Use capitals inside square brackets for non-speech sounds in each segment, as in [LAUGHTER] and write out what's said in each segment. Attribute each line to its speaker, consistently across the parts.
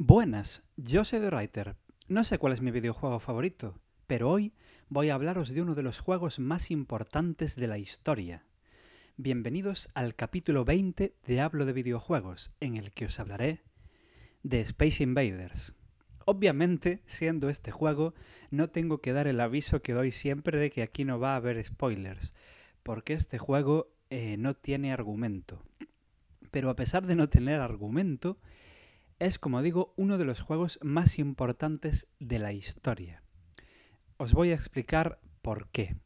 Speaker 1: Buenas, yo soy The Writer. No sé cuál es mi videojuego favorito, pero hoy voy a hablaros de uno de los juegos más importantes de la historia. Bienvenidos al capítulo 20 de Hablo de videojuegos, en el que os hablaré de Space Invaders. Obviamente, siendo este juego, no tengo que dar el aviso que doy siempre de que aquí no va a haber spoilers, porque este juego eh, no tiene argumento. Pero a pesar de no tener argumento, es, como digo, uno de los juegos más importantes de la historia. Os voy a explicar por qué.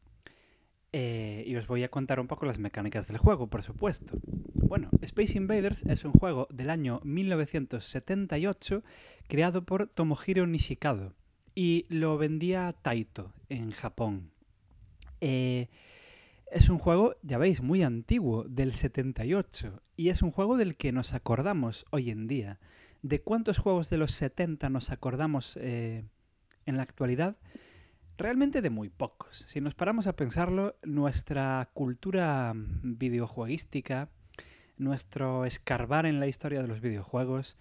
Speaker 1: Eh, y os voy a contar un poco las mecánicas del juego, por supuesto. Bueno, Space Invaders es un juego del año 1978 creado por Tomohiro Nishikado y lo vendía Taito en Japón. Eh, es un juego, ya veis, muy antiguo, del 78, y es un juego del que nos acordamos hoy en día. ¿De cuántos juegos de los 70 nos acordamos eh, en la actualidad? Realmente de muy pocos. Si nos paramos a pensarlo, nuestra cultura videojueguística, nuestro escarbar en la historia de los videojuegos,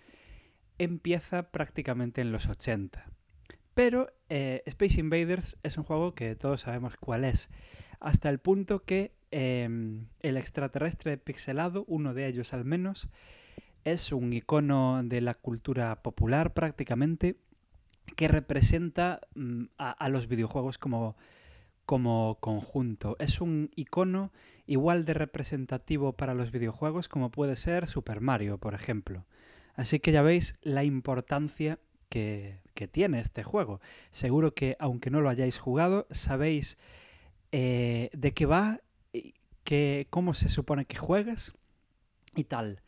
Speaker 1: empieza prácticamente en los 80. Pero eh, Space Invaders es un juego que todos sabemos cuál es, hasta el punto que em, el extraterrestre pixelado, uno de ellos al menos, es un icono de la cultura popular prácticamente que representa mm, a, los videojuegos como, como conjunto. Es un icono igual de representativo para los videojuegos como puede ser Super Mario, por ejemplo. Así que ya veis la importancia que, tiene este juego. Seguro que aunque no lo hayáis jugado, sabéis eh, de qué va, que, cómo se supone que juegas y tal.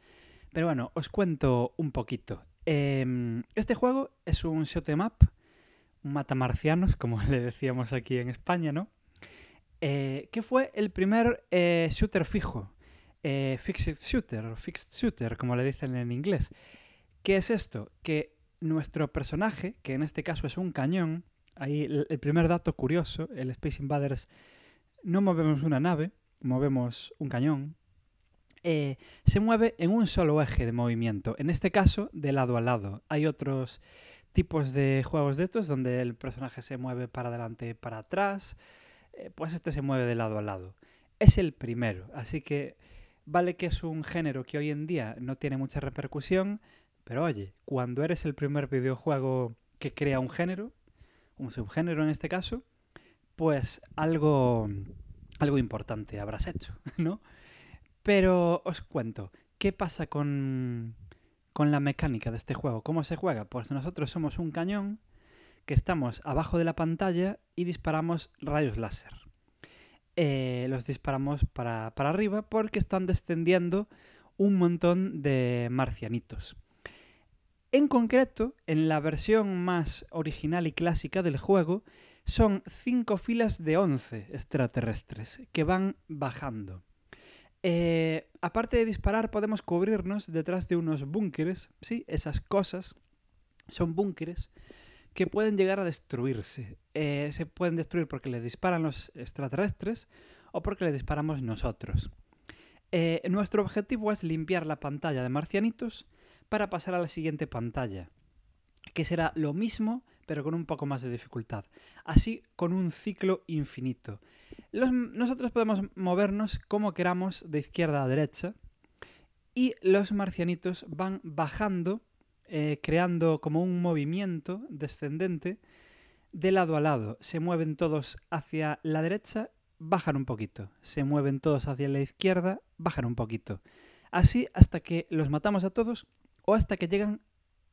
Speaker 1: Pero bueno, os cuento un poquito. Em, este juego es un shoot em up, un matamarcianos, [LAUGHS] como le decíamos aquí en España, ¿no? Eh, que fue el primer eh, shooter fijo, eh, fixed shooter, fixed shooter, como le dicen en inglés. ¿Qué es esto? Que nuestro personaje, que en este caso es un cañón, ahí el primer dato curioso, el Space Invaders no movemos una nave, movemos un cañón, eh, se mueve en un solo eje de movimiento, en este caso de lado a lado. Hay otros tipos de juegos de estos donde el personaje se mueve para adelante y para atrás, eh, pues este se mueve de lado a lado. Es el primero, así que vale que es un género que hoy en día no tiene mucha repercusión, pero oye, cuando eres el primer videojuego que crea un género, un subgénero en este caso, pues algo, algo importante habrás hecho, [LAUGHS] ¿no? Pero os cuento, ¿qué pasa con, con la mecánica de este juego? ¿Cómo se juega? Pues nosotros somos un cañón que estamos abajo de la pantalla y disparamos rayos láser. Eh, los disparamos para, para, arriba porque están descendiendo un montón de marcianitos. En concreto, en la versión más original y clásica del juego, son 5 filas de 11 extraterrestres que van bajando. Eh, aparte de disparar, podemos cubrirnos detrás de unos búnkeres. Sí, esas cosas son búnkeres que pueden llegar a destruirse. Eh, se pueden destruir porque le disparan los extraterrestres o porque le disparamos nosotros. Eh, nuestro objetivo es limpiar la pantalla de marcianitos para pasar a la siguiente pantalla, que será lo mismo pero con un poco más de dificultad. Así con un ciclo infinito. nosotros podemos movernos como queramos de izquierda a derecha y los marcianitos van bajando, eh, creando como un movimiento descendente de lado a lado. Se mueven todos hacia la derecha, bajan un poquito. Se mueven todos hacia la izquierda, bajan un poquito. Así hasta que los matamos a todos o hasta que llegan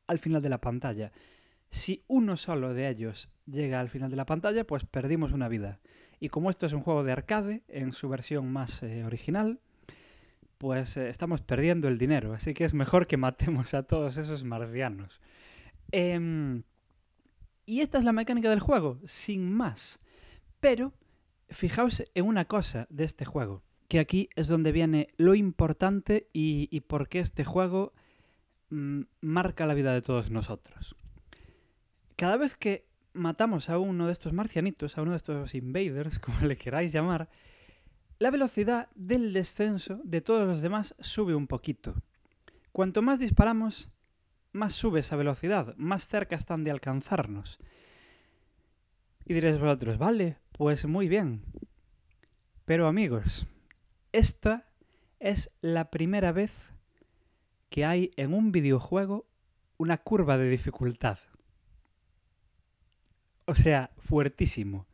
Speaker 1: al final de la pantalla. Si uno solo de ellos llega al final de la pantalla, pues perdimos una vida. Y como esto es un juego de arcade, en su versión más eh, original, pues eh, estamos perdiendo el dinero. Así que es mejor que matemos a todos esos marcianos. Em, y esta es la mecánica del juego, sin más. Pero fijaos en una cosa de este juego, que aquí es donde viene lo importante y, por qué este juego mm, marca la vida de todos nosotros cada vez que matamos a uno de estos marcianitos, a uno de estos invaders, [LAUGHS] como le queráis llamar, la velocidad del descenso de todos los demás sube un poquito. Cuanto más disparamos, más sube esa velocidad, más cerca están de alcanzarnos. Y diréis vosotros, vale, pues muy bien. Pero amigos, esta es la primera vez que hay en un videojuego una curva de dificultad. O sea, fuertísimo.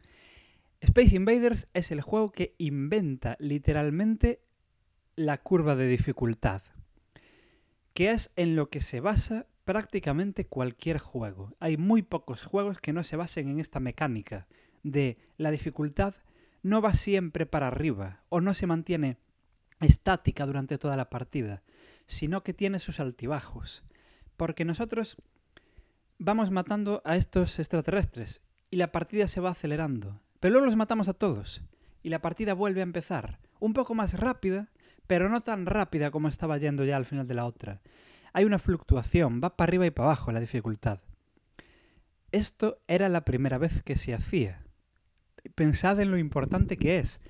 Speaker 1: Space Invaders es el juego que inventa literalmente la curva de dificultad, que es en lo que se basa prácticamente cualquier juego. Hay muy pocos juegos que no se basen en esta mecánica de la dificultad no va siempre para arriba o no se mantiene estática durante toda la partida, sino que tiene sus altibajos. Porque nosotros vamos matando a estos extraterrestres y la partida se va acelerando. Pero luego los matamos a todos y la partida vuelve a empezar. Un poco más rápida, pero no tan rápida como estaba yendo ya al final de la otra. Hay una fluctuación, va para arriba y para abajo la dificultad. Esto era la primera vez que se hacía. Pensad en lo importante que es.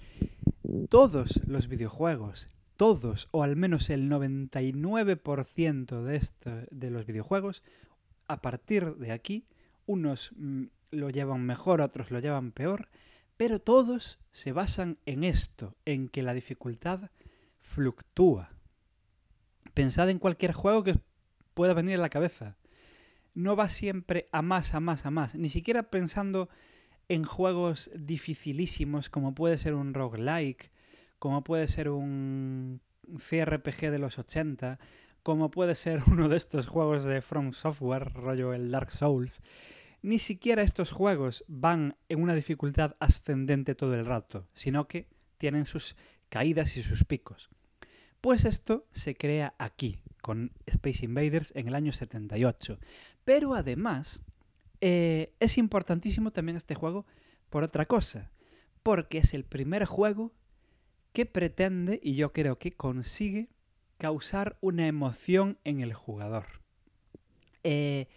Speaker 1: Todos los videojuegos, todos, o al menos el 99% de, esto, de los videojuegos, a partir de aquí, unos mm, lo llevan mejor, otros lo llevan peor, pero todos se basan en esto, en que la dificultad fluctúa. Pensad en cualquier juego que pueda venir a la cabeza. No va siempre a más, a más, a más. Ni siquiera pensando en juegos dificilísimos como puede ser un roguelike, como puede ser un CRPG de los 80, como puede ser [LAUGHS] uno de estos juegos de From Software, rollo el Dark Souls ni siquiera estos juegos van en una dificultad ascendente todo el rato, sino que tienen sus caídas y sus picos. Pues esto se crea aquí, con Space Invaders en el año 78. Pero además, eh, es importantísimo también este juego por otra cosa, porque es el primer juego que pretende, y yo creo que consigue, causar una emoción en el jugador. Eh,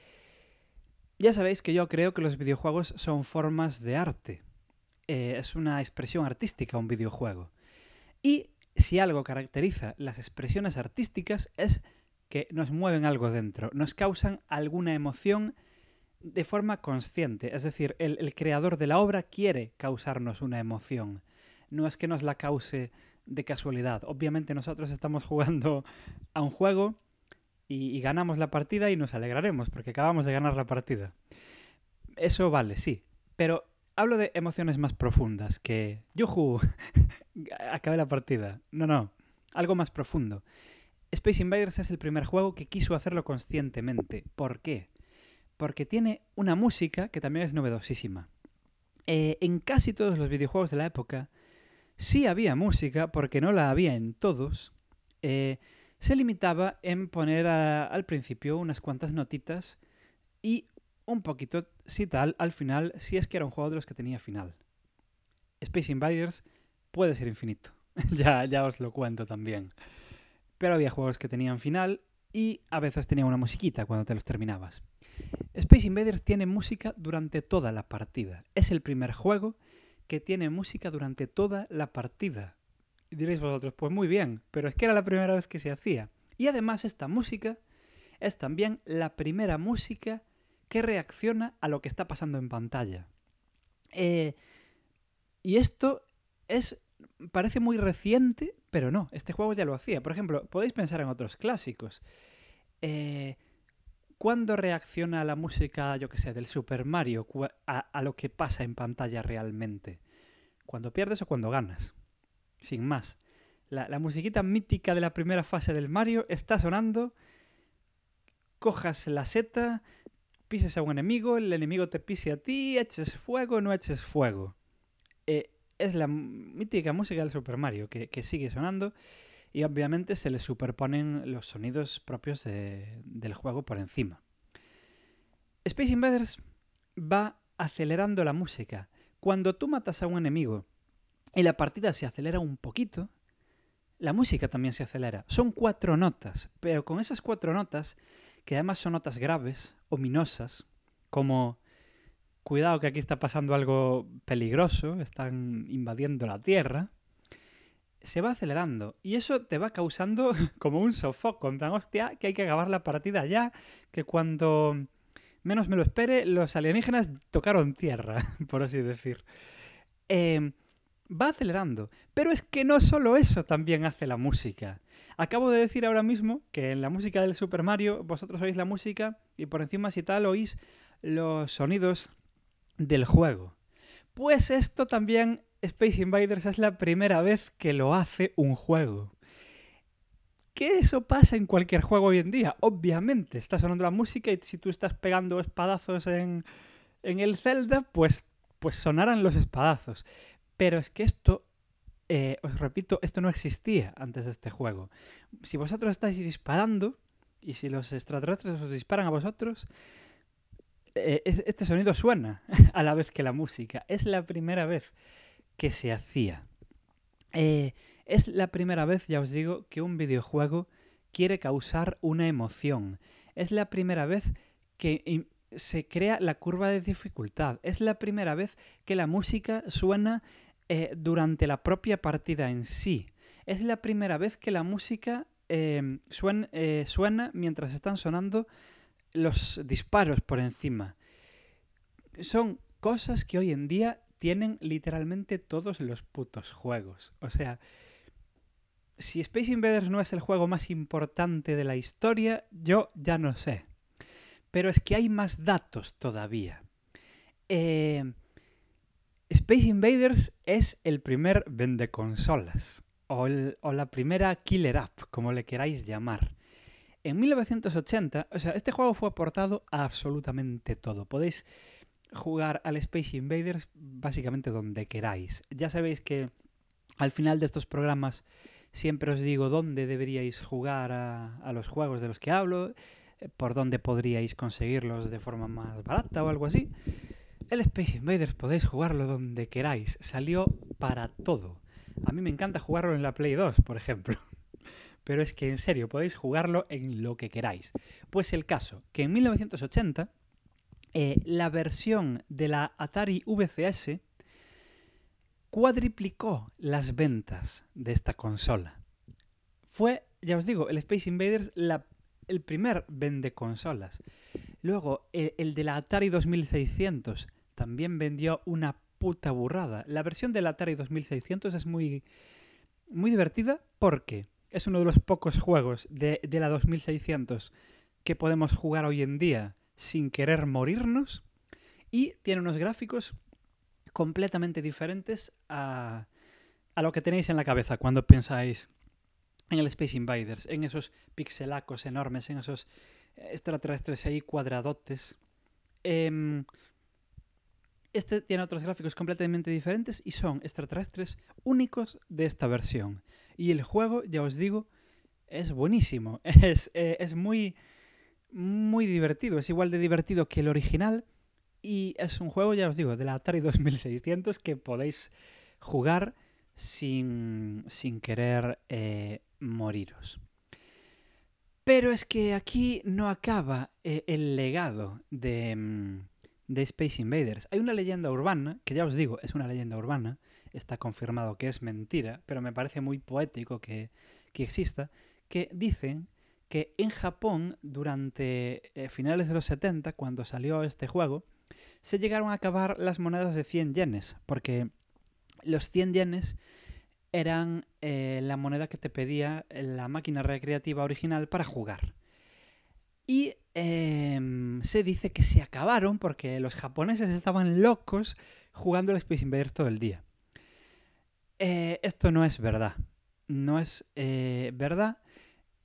Speaker 1: ya sabéis que yo creo que los videojuegos son formas de arte. Eh, es una expresión artística un videojuego. Y si algo caracteriza las expresiones artísticas es que nos mueven algo dentro, nos causan alguna emoción de forma consciente. Es decir, el, el creador de la obra quiere causarnos una emoción. No es que nos la cause de casualidad. Obviamente nosotros estamos jugando a un juego y, ganamos la partida y nos alegraremos porque acabamos de ganar la partida. Eso vale, sí. Pero hablo de emociones más profundas que, ¡yujú! [LAUGHS] acabé la partida. No, no. Algo más profundo. Space Invaders es el primer juego que quiso hacerlo conscientemente. ¿Por qué? Porque tiene una música que también es novedosísima. Eh, en casi todos los videojuegos de la época sí había música, porque no la había en todos. Eh, se limitaba en poner al principio unas cuantas notitas y un poquito, si tal, al final, si es que era un juego de los que tenía final. Space Invaders puede ser infinito, [LAUGHS] ya, ya os lo cuento también. Pero había juegos que tenían final y a veces tenía una musiquita cuando te los terminabas. Space Invaders tiene música durante toda la partida. Es el primer juego que tiene música durante toda la partida. Diréis vosotros, pues muy bien, pero es que era la primera vez que se hacía. Y además esta música es también la primera música que reacciona a lo que está pasando en pantalla. Eh, y esto es parece muy reciente, pero no, este juego ya lo hacía. Por ejemplo, podéis pensar en otros clásicos. Eh, ¿Cuándo reacciona la música, yo que sé, del Super Mario a lo que pasa en pantalla realmente? ¿Cuando pierdes o cuando ganas? Sin más. La, musiquita mítica de la primera fase del Mario está sonando. Cojas la seta, pises a un enemigo, el enemigo te pise a ti, eches fuego, no eches fuego. Eh, es la mítica música del Super Mario que, sigue sonando y obviamente se le superponen los sonidos propios del juego por encima. Space Invaders va acelerando la música. Cuando tú matas a un enemigo y la partida se acelera un poquito, la música también se acelera. Son cuatro notas, pero con esas cuatro notas, que además son notas graves, ominosas, como cuidado que aquí está pasando algo peligroso, están invadiendo la Tierra, se va acelerando y eso te va causando [LAUGHS] como un sofoco, en plan, hostia, que hay que acabar la partida ya, que cuando menos me lo espere, los alienígenas tocaron tierra, [LAUGHS] por así decir. Em, va acelerando, pero es que no solo eso también hace la música. Acabo de decir ahora mismo que en la música del Super Mario vosotros oís la música y por encima si tal oís los sonidos del juego. Pues esto también Space Invaders es la primera vez que lo hace un juego. Que eso pasa en cualquier juego hoy en día. Obviamente, está sonando la música y si tú estás pegando espadazos en, en el Zelda, pues, pues sonarán los espadazos. Pero es que esto, eh, os repito, esto no existía antes de este juego. Si vosotros estáis disparando y si los extraterrestres os disparan a vosotros, eh, este sonido suena [LAUGHS] a la vez que la música. Es la primera vez que se hacía. Eh, es la primera vez, ya os digo, que un videojuego quiere causar una emoción. Es la primera vez que se crea la curva de dificultad. Es la primera vez que la música suena eh, durante la propia partida en sí. Es la primera vez que la música em, eh, suena mientras están sonando los disparos por encima. Son cosas que hoy en día tienen literalmente todos los putos juegos. O sea, si Space Invaders no es el juego más importante de la historia, yo ya no sé. Pero es que hay más datos todavía. Eh, Space Invaders es el primer vende consolas. O, o la primera killer app, como le queráis llamar. En 1980, o sea, este juego fue aportado a absolutamente todo. Podéis jugar al Space Invaders básicamente donde queráis. Ya sabéis que al final de estos programas siempre os digo dónde deberíais jugar a, los juegos de los que hablo, eh, por dónde podríais conseguirlos de forma más barata o algo así. El Space Invaders podéis jugarlo donde queráis, salió para todo. A mí me encanta jugarlo en la Play 2, por ejemplo. [LAUGHS] Pero es que en serio, podéis jugarlo en lo que queráis. Pues el caso, que en 1980 eh, la versión de la Atari VCS cuadriplicó las ventas de esta consola. Fue, ya os digo, el Space Invaders el primer vende consolas. Luego, el, el de la Atari 2600 también vendió una puta burrada. La versión del Atari 2600 es muy, muy divertida porque es uno de los pocos juegos de, de la 2600 que podemos jugar hoy en día sin querer morirnos y tiene unos gráficos completamente diferentes a, a lo que tenéis en la cabeza cuando pensáis en el Space Invaders, en esos pixelacos enormes, en esos extraterrestres ahí cuadradotes. Em, este tiene otros gráficos completamente diferentes y son extraterrestres únicos de esta versión. Y el juego, ya os digo, es buenísimo. [LAUGHS] Es, eh, es muy muy divertido, es igual de divertido que el original y es un juego, ya os digo, de la Atari [LAUGHS] 2600 que podéis jugar sin, sin querer eh, moriros. Pero es que aquí no acaba eh, el legado de, mm, de Space Invaders. Hay una leyenda urbana, que ya os digo, es una leyenda urbana, está confirmado que es mentira, pero me parece muy poético que, que exista, que dicen que en Japón, durante eh, finales de los 70, cuando salió este juego, se llegaron a acabar las monedas de 100 yenes, porque los 100 yenes eran eh, la moneda que te pedía la máquina recreativa original para jugar. Y em, se dice que se acabaron porque los japoneses estaban locos jugando al Space Invaders todo el día. Eh, esto no es verdad. No es verdad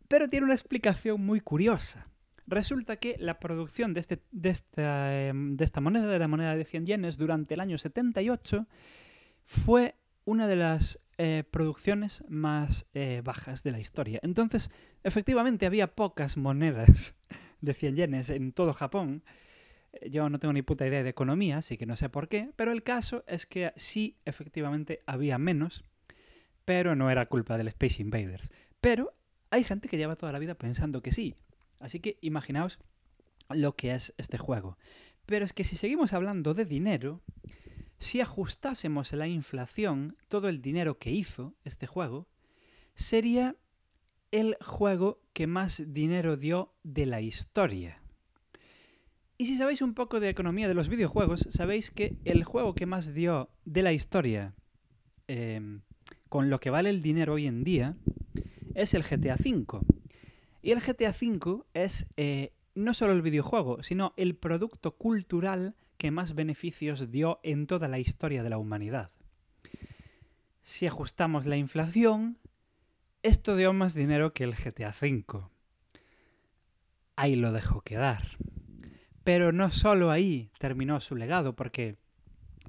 Speaker 1: pero tiene una explicación muy curiosa. Resulta que la producción de, este, de, esta, em, de esta moneda, de la moneda de 100 yenes, durante el año 78, fue una de las eh, producciones más eh, bajas de la historia. Entonces, efectivamente, había pocas monedas [LAUGHS] de 100 yenes en todo Japón. Eh, yo no tengo ni puta idea de economía, así que no sé por qué, pero el caso es que sí, efectivamente, había menos, pero no era culpa del Space Invaders. Pero hay gente que lleva toda la vida pensando que sí. Así que imaginaos lo que es este juego. Pero es que si seguimos hablando de dinero, si ajustásemos la inflación, todo el dinero que hizo este juego, sería el juego que más dinero dio de la historia. Y si sabéis un poco de economía de los videojuegos, sabéis que el juego que más dio de la historia, em, con lo que vale el dinero hoy en día, es el GTA V. Y el GTA V es eh, no solo el videojuego, sino el producto cultural más beneficios dio en toda la historia de la humanidad. Si ajustamos la inflación, esto dio más dinero que el GTA V. Ahí lo dejó quedar. Pero no solo ahí terminó su legado, porque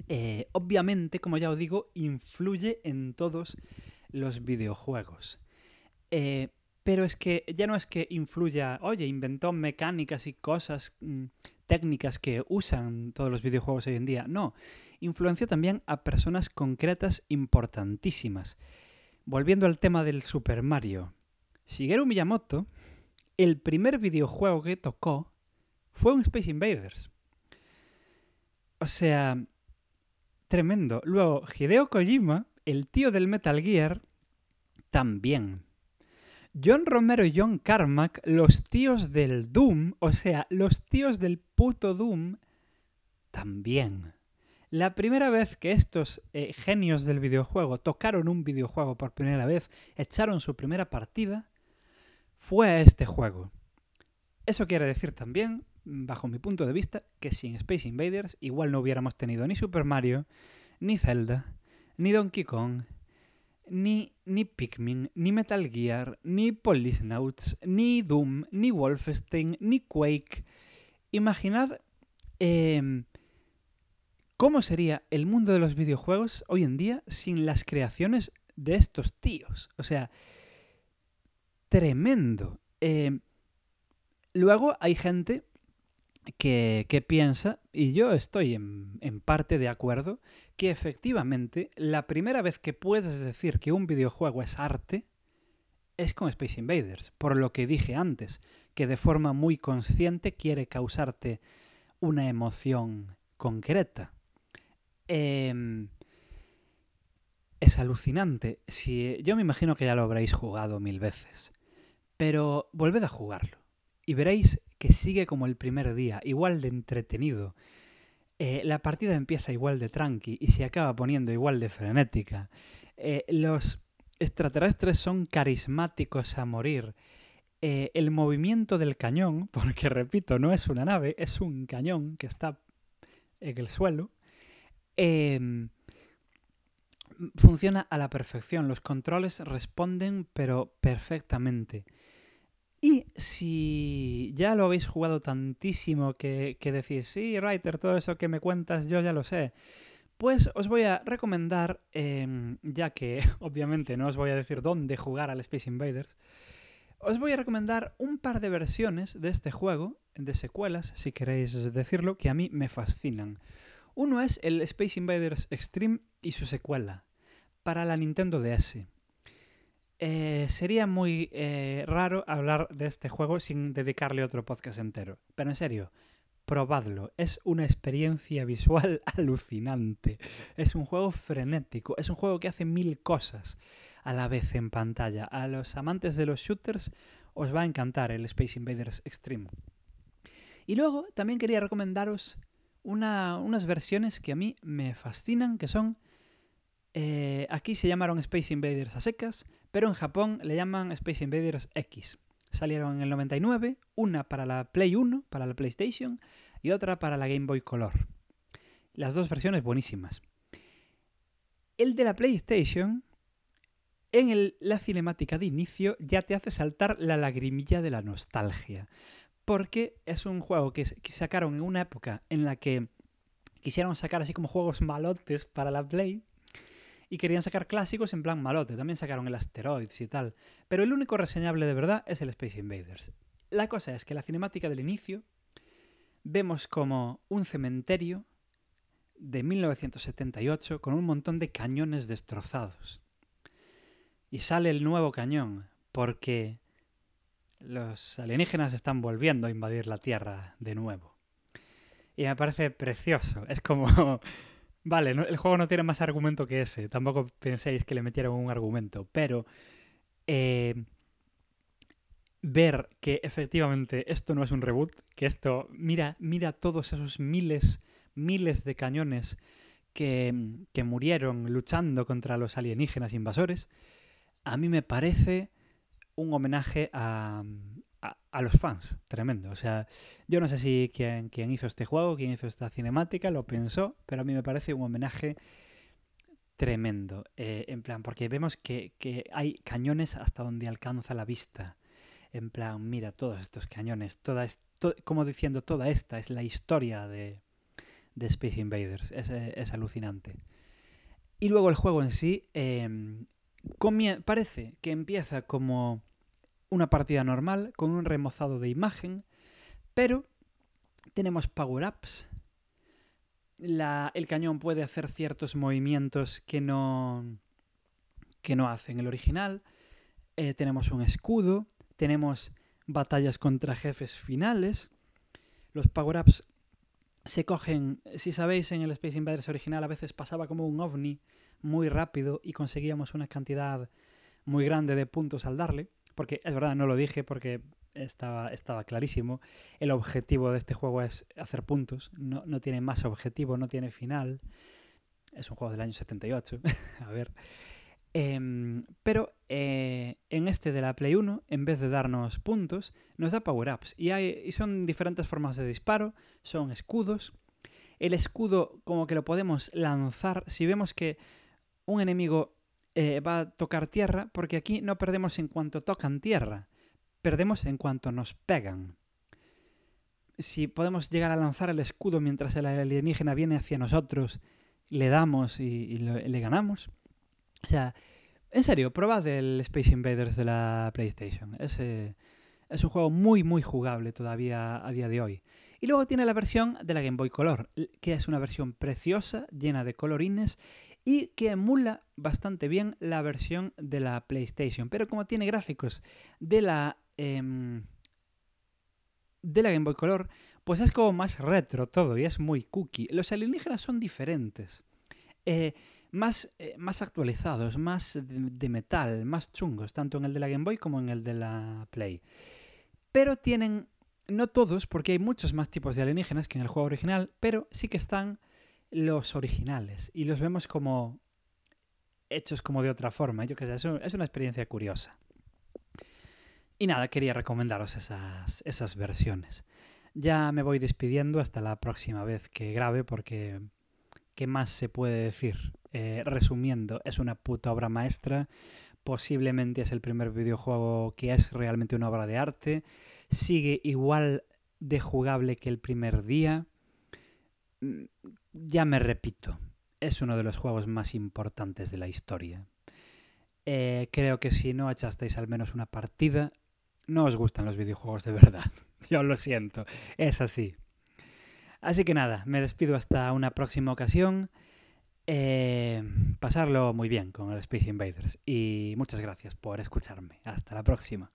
Speaker 1: eh, obviamente, como ya os digo, influye en todos los videojuegos. Eh, pero es que ya no es que influya, oye, inventó mecánicas y cosas mm, técnicas que usan todos los videojuegos hoy en día. No, influenció también a personas concretas importantísimas. Volviendo al tema del Super Mario, Shigeru Miyamoto, el primer videojuego que tocó fue un Space Invaders. O sea, tremendo. Luego, Hideo Kojima, el tío del Metal Gear, también. John Romero y John Carmack, los tíos del Doom, o sea, los tíos del puto Doom, también. La primera vez que estos eh, genios del videojuego tocaron un videojuego por primera vez, echaron su primera partida, fue a este juego. Eso quiere decir también, bajo mi punto de vista, que sin Space Invaders igual no hubiéramos tenido ni Super Mario, ni Zelda, ni Donkey Kong, ni, ni Pikmin, ni Metal Gear, ni Policenauts, ni Doom, ni Wolfenstein, ni Quake. Imaginad em, cómo sería el mundo de los videojuegos hoy en día sin las creaciones de estos tíos. O sea, tremendo. Em, luego hay gente que, piensa, y yo estoy en, en, parte de acuerdo, que efectivamente la primera vez que puedes decir que un videojuego es arte es con Space Invaders, por lo que dije antes, que de forma muy consciente quiere causarte una emoción concreta. Em, es alucinante. Si, yo me imagino que ya lo habréis jugado mil veces, pero volved a jugarlo y veréis que sigue como el primer día, igual de entretenido. Eh, la partida empieza igual de tranqui y se acaba poniendo igual de frenética. Eh, los extraterrestres son carismáticos a morir. Eh, el movimiento del cañón, [LAUGHS] porque repito, no es una nave, es un cañón que está en el suelo, em, funciona a la perfección. Los controles responden, pero perfectamente. Y si ya lo habéis jugado tantísimo que, decís, sí, Writer, todo eso que me cuentas yo ya lo sé, pues os voy a recomendar, em, ya que [LAUGHS] obviamente no os voy a decir dónde jugar al Space Invaders, os voy a recomendar un par de versiones de este juego, de secuelas, si queréis decirlo, que a mí me fascinan. Uno es el Space Invaders Extreme y su secuela, para la Nintendo DS. Eh, sería muy eh, raro hablar de este juego sin dedicarle otro podcast entero. Pero en serio, probadlo. Es una experiencia visual [LAUGHS] alucinante. Es un juego frenético. Es un juego que hace mil cosas a la vez en pantalla. A los amantes de los shooters os va a encantar el Space Invaders Extreme. Y luego también quería recomendaros unas versiones que a mí me fascinan, que son... Eh, aquí se llamaron Space Invaders a secas, pero en Japón le llaman Space Invaders X. Salieron en el 99, una para la Play 1, para la PlayStation, y otra para la Game Boy Color. Las dos versiones buenísimas. El de la PlayStation, en la cinemática de inicio, ya te hace saltar la lagrimilla de la nostalgia. Porque es un juego que sacaron en una época en la que quisieron sacar así como juegos malotes para la Play y querían sacar clásicos en plan malote. También sacaron el Asteroids y tal. Pero el único reseñable de verdad es el Space Invaders. La cosa es que la cinemática del inicio vemos como un cementerio de 1978 con un montón de cañones destrozados. Y sale el nuevo cañón porque los alienígenas están volviendo a invadir la Tierra de nuevo. Y me parece precioso. Es como Vale, el juego no tiene más argumento que ese. Tampoco penséis que le metieron un argumento. Pero eh, ver que efectivamente esto no es un reboot, que esto, mira, mira todos esos miles, miles de cañones que, que murieron luchando contra los alienígenas invasores, a mí me parece un homenaje a, a, los fans, tremendo. O sea, yo no sé si quien, hizo este juego, quien hizo esta cinemática, lo pensó, pero a mí me parece un homenaje tremendo. Eh, en plan, porque vemos que, hay cañones hasta donde alcanza la vista. En plan, mira todos estos cañones, toda como diciendo, toda esta es la historia de, de Space Invaders. Es, alucinante. Y luego el juego en sí em, parece que empieza como una partida normal con un remozado de imagen, pero tenemos power-ups. El cañón puede hacer ciertos movimientos que no, que no hace en el original. Eh, tenemos un escudo, tenemos batallas contra jefes finales. Los power-ups se cogen, si sabéis, en el Space Invaders original a veces pasaba como un ovni muy rápido y conseguíamos una cantidad muy grande de puntos al darle porque es verdad, no lo dije porque estaba, estaba clarísimo. El objetivo de este juego es hacer puntos, no, tiene más objetivo, no tiene final. Es un juego del año 78, [LAUGHS] a ver. Em, pero eh, en este de la Play 1, en vez de darnos puntos, nos da power-ups. Y, y son diferentes formas de disparo, son escudos. El escudo como que lo podemos lanzar si vemos que un enemigo eh, va a tocar tierra, porque aquí no perdemos en cuanto tocan tierra, perdemos en cuanto nos pegan. Si podemos llegar a lanzar el escudo mientras el alienígena viene hacia nosotros, le damos y, le ganamos. O sea, en serio, probad el Space Invaders de la PlayStation. Es, es un juego muy, muy jugable todavía a día de hoy. Y luego tiene la versión de la Game Boy Color, que es una versión preciosa, llena de colorines y que emula bastante bien la versión de la PlayStation. Pero como tiene gráficos de la, em, de la Game Boy Color, pues es como más retro todo y es muy cookie. Los alienígenas son diferentes. Eh, más, eh, más actualizados, más de, metal, más chungos, tanto en el de la Game Boy como en el de la Play. Pero tienen, no todos, porque hay muchos más tipos de alienígenas que en el juego original, pero sí que están los originales y los vemos como hechos como de otra forma. Yo que sé, es una experiencia curiosa. Y nada, quería recomendaros esas, esas versiones. Ya me voy despidiendo hasta la próxima vez que grabe porque ¿qué más se puede decir? Eh, resumiendo, es una puta obra maestra. Posiblemente es el primer videojuego que es realmente una obra de arte. Sigue igual de jugable que el primer día ya me repito, es uno de los juegos más importantes de la historia. Eh, creo que si no echasteis al menos una partida, no os gustan los videojuegos de verdad. [LAUGHS] Yo lo siento, es así. Así que nada, me despido hasta una próxima ocasión. Eh, pasarlo muy bien con el Space Invaders y muchas gracias por escucharme. Hasta la próxima.